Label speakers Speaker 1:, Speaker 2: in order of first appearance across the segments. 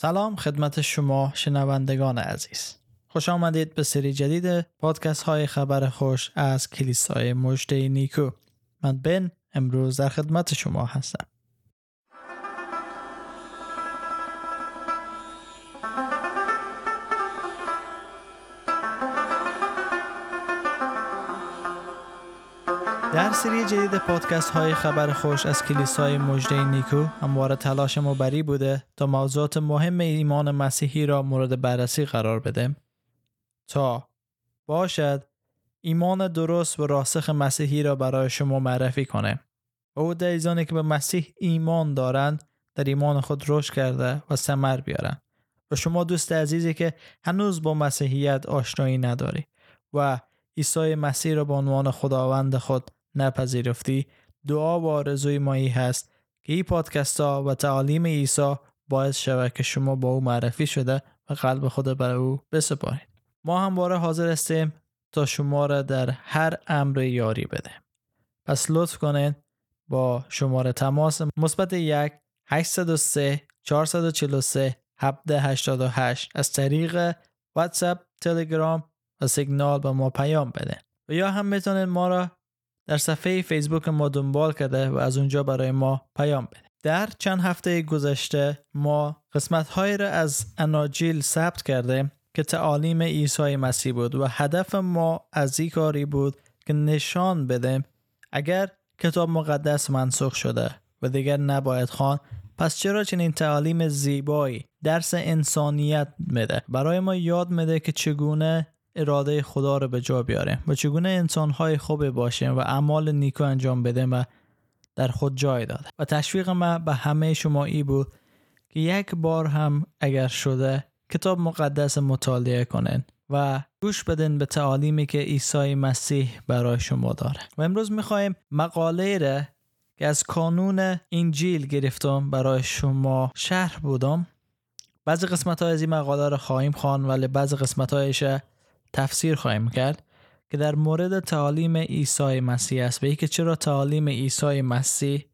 Speaker 1: سلام خدمت شما شنوندگان عزیز. خوش آمدید به سری جدید پادکست های خبر خوش از کلیسای مجده نیکو. من بن امروز در خدمت شما هستم. در سری جدید پادکست های خبر خوش از کلیسای مجده نیکو همواره تلاش ما بری بوده تا موضوعات مهم ایمان مسیحی را مورد بررسی قرار بدیم تا باشد ایمان درست و راسخ مسیحی را برای شما معرفی کنه. او دیزانی که به مسیح ایمان دارند در ایمان خود رشد کرده و سمر بیارن و شما دوست عزیزی که هنوز با مسیحیت آشنایی نداری و عیسی مسیح را به عنوان خداوند خود نپذیرفتی. دعا و آرزوی مایی هست که این پادکست ها و تعالیم عیسی باعث شود که شما با او معرفی شده و قلب خود برای او بسپارید. ما هم باره حاضر هستیم تا شما را در هر امر یاری بده پس لطف کنید با شماره تماس مثبت یک 803 443 788 از طریق واتساپ تلگرام و سیگنال به ما پیام بده و یا هم می‌تونید ما را در صفحه فیسبوک ما دنبال کرده و از اونجا برای ما پیام بده. در چند هفته گذشته ما قسمت های را از اناجیل ثبت کرده که تعالیم عیسی مسیح بود و هدف ما از این کاری بود که نشان بدیم اگر کتاب مقدس منسوخ شده و دیگر نباید خوان پس چرا چنین تعالیم زیبایی درس انسانیت میده؟ برای ما یاد میده که چگونه اراده خدا رو به جا بیاریم و چگونه انسانهای خوب باشیم و اعمال نیکو انجام بدیم و در خود جای داده و تشویق ما به همه شما ای بود که یک بار هم اگر شده کتاب مقدس مطالعه کنین و گوش بدین به تعالیمی که عیسی مسیح برای شما داره. و امروز می‌خوایم مقاله را که از کانون انجیل گرفتم برای شما شرح بودم بعضی قسمت های از این مقاله رو خواهیم خوان ولی بعضی قسمت هایش تفسیر خواهیم کرد که در مورد تعالیم عیسی مسیح است و که چرا تعالیم عیسی مسیح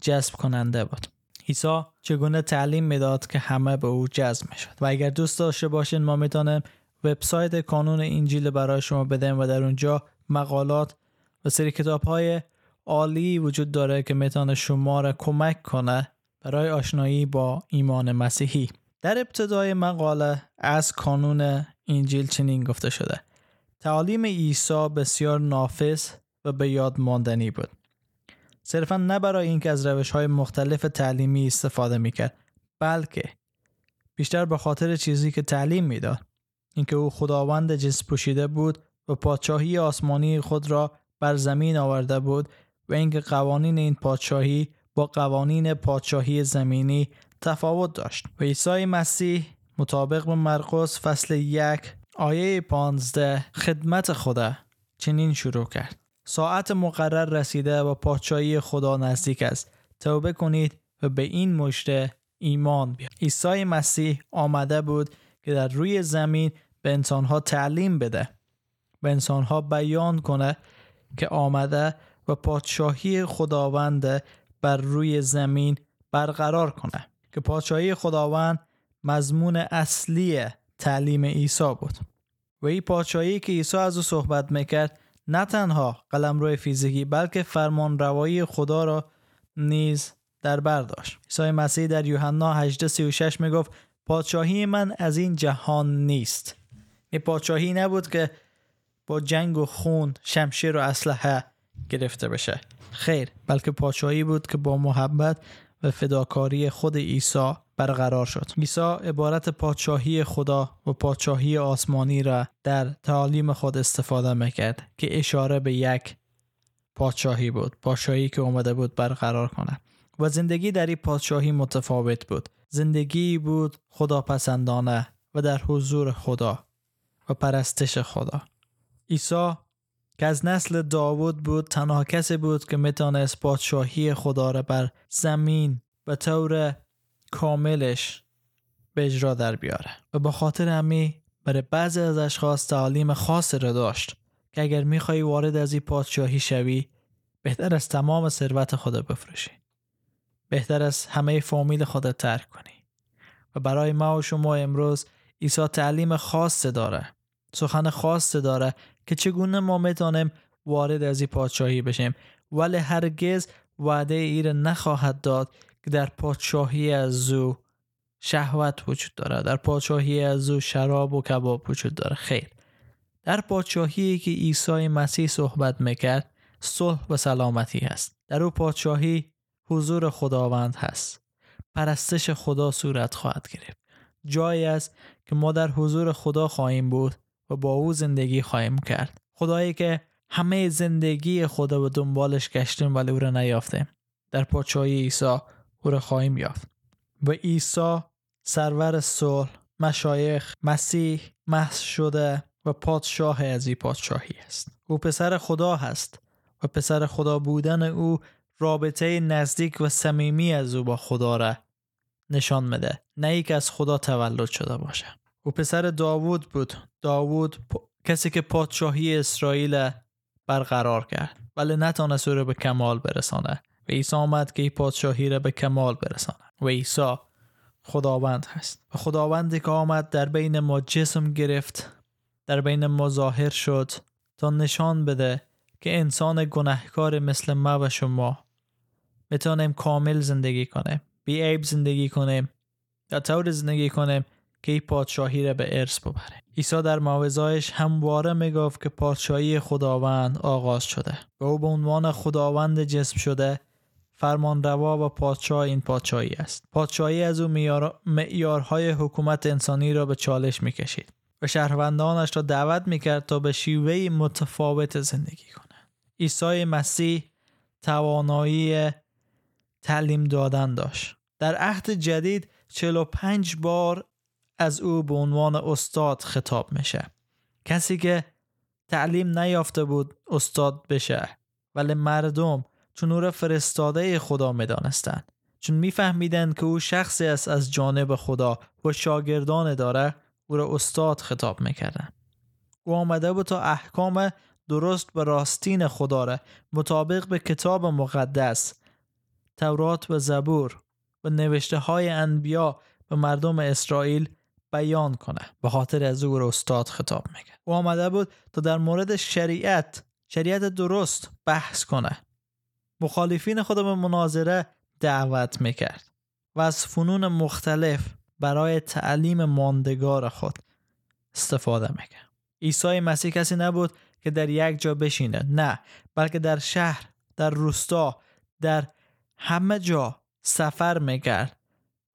Speaker 1: جذب کننده بود. عیسی چگونه تعلیم می‌داد که همه به او جذب می‌شد؟ و اگر دوست داشته باشین ما می‌تونیم وبسایت کانون انجیل برای شما بدیم و در اونجا مقالات و سری کتاب های عالی وجود داره که می‌تونه شما را کمک کنه برای آشنایی با ایمان مسیحی. در ابتدای مقاله از کانون انجیل چنین گفته شده. تعالیم عیسی بسیار نافذ و به یاد ماندنی بود. صرفا نه برای اینکه از روش های مختلف تعلیمی استفاده می‌کرد بلکه بیشتر به خاطر چیزی که تعلیم می‌داد اینکه او خداوند جنس پوشیده بود و پادشاهی آسمانی خود را بر زمین آورده بود و اینکه قوانین این پادشاهی با قوانین پادشاهی زمینی تفاوت داشت. و عیسی مسیح مطابق به مرقس فصل یک آیه پانزده خدمت خدا چنین شروع کرد. ساعت مقرر رسیده و پادشاهی خدا نزدیک است. توبه کنید و به این مشته ایمان بیاد عیسی مسیح آمده بود که در روی زمین به انسانها تعلیم بده به انسانها بیان کنه که آمده و پادشاهی خداوند بر روی زمین برقرار کنه. که پادشاهی خداوند مضمون اصلی تعلیم عیسی بود. و این پادشاهی که عیسی از او صحبت می‌کرد نه تنها قلمرو فیزیکی بلکه فرمان روایی خدا را نیز در بر داشت. عیسی مسیح در یوحنا 18:36 می‌گفت پادشاهی من از این جهان نیست. این پادشاهی نبود که با جنگ و خون شمشیر و اسلحه گرفته بشه. خیر بلکه پادشاهی بود که با محبت و فداکاری خود عیسی برقرار شد. عیسی عبارت پادشاهی خدا و پادشاهی آسمانی را در تعالیم خود استفاده می‌کرد که اشاره به یک پادشاهی بود پادشاهی که اومده بود برقرار کنه. و زندگی در این پادشاهی متفاوت بود. زندگی بود خدا پسندانه و در حضور خدا و پرستش خدا. عیسی که از نسل داوود بود تنها کسی بود که می‌تونست پادشاهی خدا را بر زمین به طور کاملش به اجرا در بیاره. و با خاطر همی برای بعضی از اشخاص تعالیم خاص را داشت که اگر می‌خوای وارد از این پادشاهی شوی بهتر از تمام ثروت خود بفروشی. بهتر از همه فامیل خود ترک کنی. و برای ما و شما امروز عیسی تعلیم خاص داره سخن خاص داره که چگونه ما می‌تونیم وارد از این پادشاهی بشیم. ولی هرگز وعده ای نخواهد داد که در پادشاهی از او شهوت وجود داره در پادشاهی از او شراب و کباب وجود داره خیر. در پادشاهی که عیسی مسیح صحبت می‌کرد صلح و سلامتی است در او پادشاهی حضور خداوند هست. پرستش خدا صورت خواهد گرفت. جایی است که ما در حضور خدا خواهیم بود. و با او زندگی خواهیم کرد. خدایی که همه زندگی خدا به دنبالش گشتیم ولی او را نیافتیم. در پادشاهی عیسی او را خواهیم یافت. و عیسی سرور صلح مشایخ مسیح محض شده و پادشاه از این پادشاهی است. او پسر خدا هست و پسر خدا بودن او رابطه نزدیک و صمیمی از او با خدا را نشان میده. نه ای که از خدا تولد شده باشه او پسر داوود بود. داوود کسی که پادشاهی اسرائیل برقرار کرد. ولی نتانست او را به کمال برسانه. و عیسی آمد که این پادشاهی را به کمال برسانه. و عیسی خداوند هست. و خداوندی که آمد در بین ما جسم گرفت در بین ما ظاهر شد تا نشان بده که انسان گناهکار مثل ما و شما می‌تونیم کامل زندگی کنیم بی عیب زندگی کنیم یا طور زندگی کنیم که این پادشاهی را به ارث ببره. عیسی در موعظه‌اش همواره می‌گفت که پادشاهی خداوند آغاز شده و او به عنوان خداوند جسم شده فرمان روا و پادشاه این پادشاهی است. پادشاهی از او معیارهای حکومت انسانی را به چالش می‌کشید و شهروندانش را دعوت می‌کرد تا به شیوه متفاوت زندگی کنند. عیسی مسیح توانایی تعلیم دادن داشت. در عهد جدید 45 بار از او به عنوان استاد خطاب میشه. کسی که تعلیم نیافته بود استاد بشه ولی مردم چون او را فرستاده خدا می‌دانستند. چون میفهمیدند که او شخصی است از جانب خدا و شاگردان داره او را استاد خطاب می‌کردن او آمده بود تا احکام درست به راستین خدا را مطابق به کتاب مقدس تورات و زبور و نوشته های انبیا به مردم اسرائیل بیان کنه. به خاطر از او استاد خطاب می‌کرد. او آمده بود تا در مورد شریعت شریعت درست بحث کنه. مخالفین خود به مناظره دعوت می‌کرد و از فنون مختلف برای تعلیم ماندگار خود استفاده می‌کرد. عیسی مسیح کسی نبود که در یک جا بشینه. نه بلکه در شهر در روستا در همه جا سفر می‌کرد.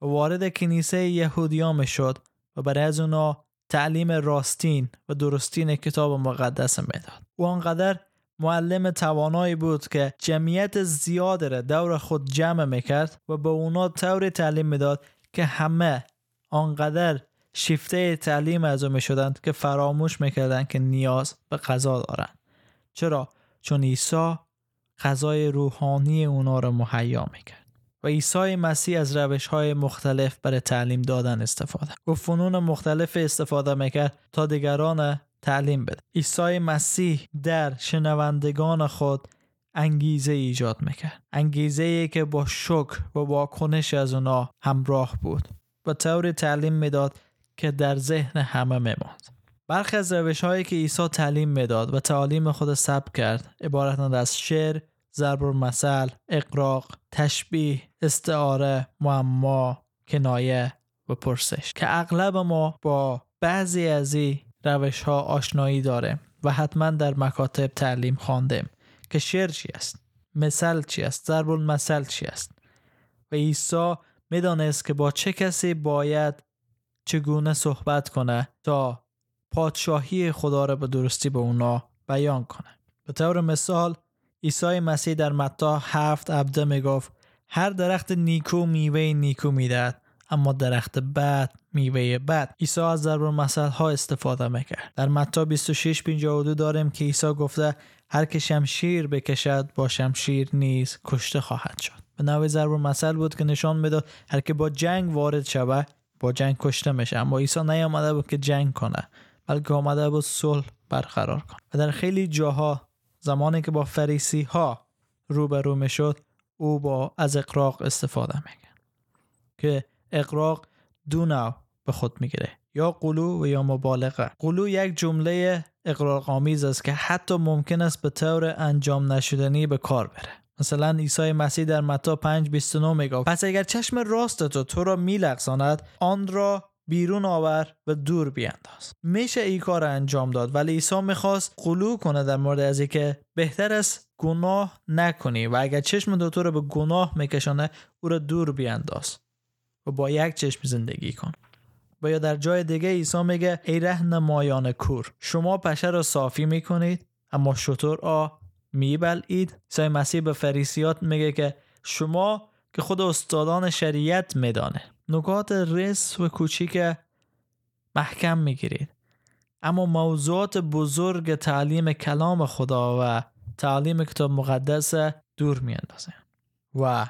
Speaker 1: وارد کنیسه یهودیان شد و برای از اونا تعلیم راستین و درستین کتاب مقدس می‌داد. او آنقدر معلم توانایی بود که جمعیت زیاد را دور خود جمع می‌کرد و به اونا طور تعلیم می‌داد که همه آنقدر شیفته تعلیم از او می‌شدند که فراموش می‌کردند که نیاز به غذا دارند. چرا؟ چون عیسی غذای روحانی اونا را مهیا می‌کرد. و عیسی مسیح از روش های مختلف برای تعلیم دادن استفاده. و فنون مختلف استفاده می‌کرد تا دیگران تعلیم بده. عیسی مسیح در شنوندگان خود انگیزه ایجاد می‌کرد. انگیزه ای که با شکر و واکنش از اونا همراه بود و طور تعلیم می‌داد که در ذهن همه میماند. برخی از روش هایی که عیسی تعلیم می‌داد و تعالیم خود ثبت کرد عبارتند از شعر ضرب المثل اقراق تشبیه استعاره معما کنایه و پرسش که اغلب ما با بعضی از این روش ها آشنایی داره و حتما در مکاتب تعلیم خواندیم که شعر چی است مثل چی است ضرب المثل چی است. و عیسی می‌دانست که با چه کسی باید چگونه صحبت کنه تا پادشاهی خدا را به درستی به اونا بیان کنه. به طور مثال عیسی مسیح در متا هفت عبده می‌گفت هر درخت نیکو میوه نیکو می‌دهد اما درخت بد میوه بد. عیسی از ضرب مثل ها استفاده می‌کرد. در متا 26 52 داریم که عیسی گفته هر که شمشیر بکشد با شمشیر نیز کشته خواهد شد. به نوع ضرب مثل بود که نشان می‌داد هر که با جنگ وارد شود با جنگ کشته میشه. اما عیسی نیامده بود که جنگ کنه بلکه آمده بود صلح برقرار کنه. و در خیلی جاها زمانی که با فریسی ها روبرو می‌شد او با از اقراق استفاده می‌کرد. که اقراق دو نوع به خود می‌گیره. یا قلو و یا مبالغه. قلو یک جمله اقرارآمیز است که حتی ممکن است به طور انجام نشدنی به کار بره. مثلا عیسی مسیح در متا 5:29 میگه پس اگر چشم راست تو تو را میلغزاند آن را بیرون آور و دور بیانداز میشه این کار انجام داد ولی عیسی می‌خواست قلو کنه در مورد از که بهتر است گناه نکنی و اگر چشم تو رو به گناه میکشانه او را دور بیانداز و با یک چشم زندگی کن. و یا در جای دیگه عیسی میگه ای رهنمایان کور شما پشه را صافی می‌کنید اما شطور آ میبلید عیسی مسیح به فریسیات میگه که شما که خود استادان شریعت میدانه. نکات رس و کوچیک محکم می‌گیرید. اما موضوعات بزرگ تعلیم کلام خدا و تعلیم کتاب مقدس دور میاندازه. و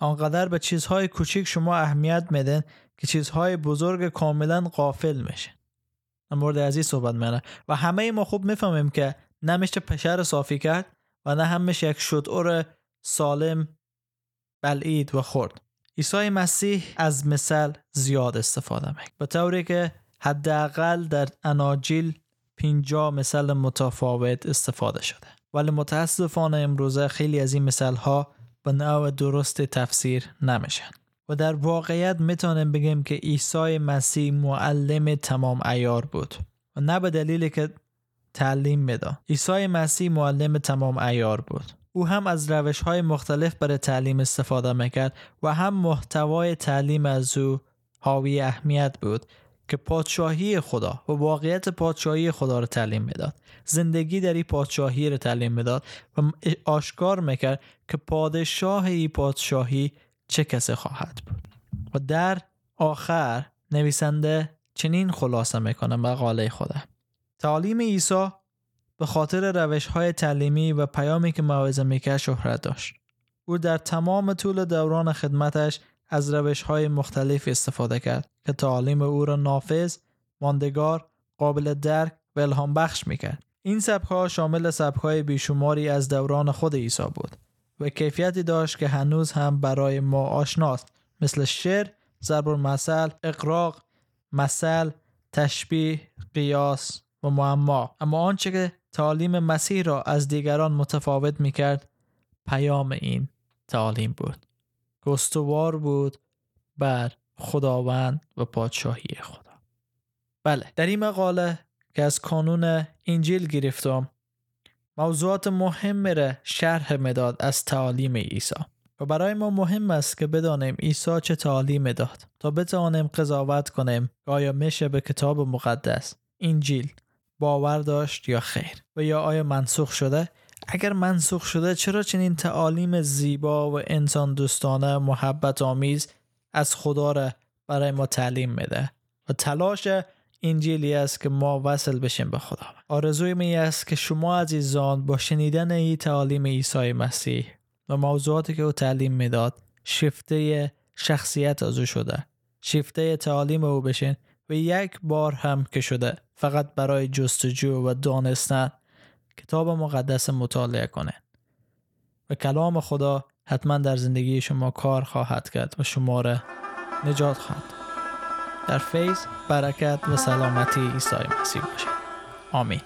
Speaker 1: آنقدر به چیزهای کوچیک شما اهمیت میدن که چیزهای بزرگ کاملا قافل میشه. مورد این صحبت میانه و همه ما خوب می‌فهمیم که نمیشه پشر صافی کرد و نه همش یک شطور سالم بلعید و خورد. عیسی مسیح از مثل زیاد استفاده می‌کنه به طوری که حداقل در اناجیل 50 مثل متفاوت استفاده شده. ولی متاسفانه امروزه خیلی از این مثال ها به نوع درست تفسیر نمیشن. و در واقعیت می‌تونیم بگیم که عیسی مسیح معلم تمام ایار بود. و نه به دلیلی که تعلیم می‌داد عیسی مسیح معلم تمام ایار بود. او هم از روش های مختلف برای تعلیم استفاده می‌کرد و هم محتوای تعلیم از او حاوی اهمیت بود. که پادشاهی خدا و واقعیت پادشاهی خدا رو تعلیم می‌داد. زندگی در این پادشاهی رو تعلیم می‌داد و آشکار می‌کرد که پادشاه این پادشاهی چه کسی خواهد بود. و در آخر نویسنده چنین خلاصه می‌کنه مقاله خدا تعلیم عیسی به خاطر روش های تعلیمی و پیامی که موعظه می‌کرد شهرت داشت. او در تمام طول دوران خدمتش از روش های مختلف استفاده کرد که تعالیم او را نافذ، ماندگار، قابل درک و الهام بخش می‌کرد. این سبک ها شامل سبک های بیشماری از دوران خود عیسی بود و کیفیتی داشت که هنوز هم برای ما آشناست مثل شعر، ضرب المثل، اقراق، مثل، تشبیه، قیاس و معما اما آنچه که تعالیم مسیح را از دیگران متفاوت می‌کرد پیام این تعالیم بود گستوار بود بر خداوند و پادشاهی خدا. بله در این مقاله که از کانون انجیل گرفتم موضوعات مهم را شرح مداد از تعالیم عیسی. و برای ما مهم است که بدانیم عیسی چه تعالیم داد تا بتوانیم قضاوت کنیم آیا میشه به کتاب مقدس انجیل باور داشت یا خیر. و یا آیا منسوخ شده؟ اگر منسوخ شده چرا چنین تعالیم زیبا و انسان دوستانه محبت آمیز از خدا را برای ما تعلیم میده؟ و تلاش انجیلی است که ما وصل بشیم به خدا. آرزوی می است که شما عزیزان با شنیدن این تعالیم عیسی مسیح و موضوعاتی که او تعلیم می‌داد شفته شخصیت از او شده. شفته تعالیم او بشین و یک بار هم که شده فقط برای جستجو و دانستن کتاب مقدس مطالعه کنه. و کلام خدا حتما در زندگی شما کار خواهد کرد و شما را نجات خواهد. در فیض برکت و سلامتی عیسی مسیح باشید آمین.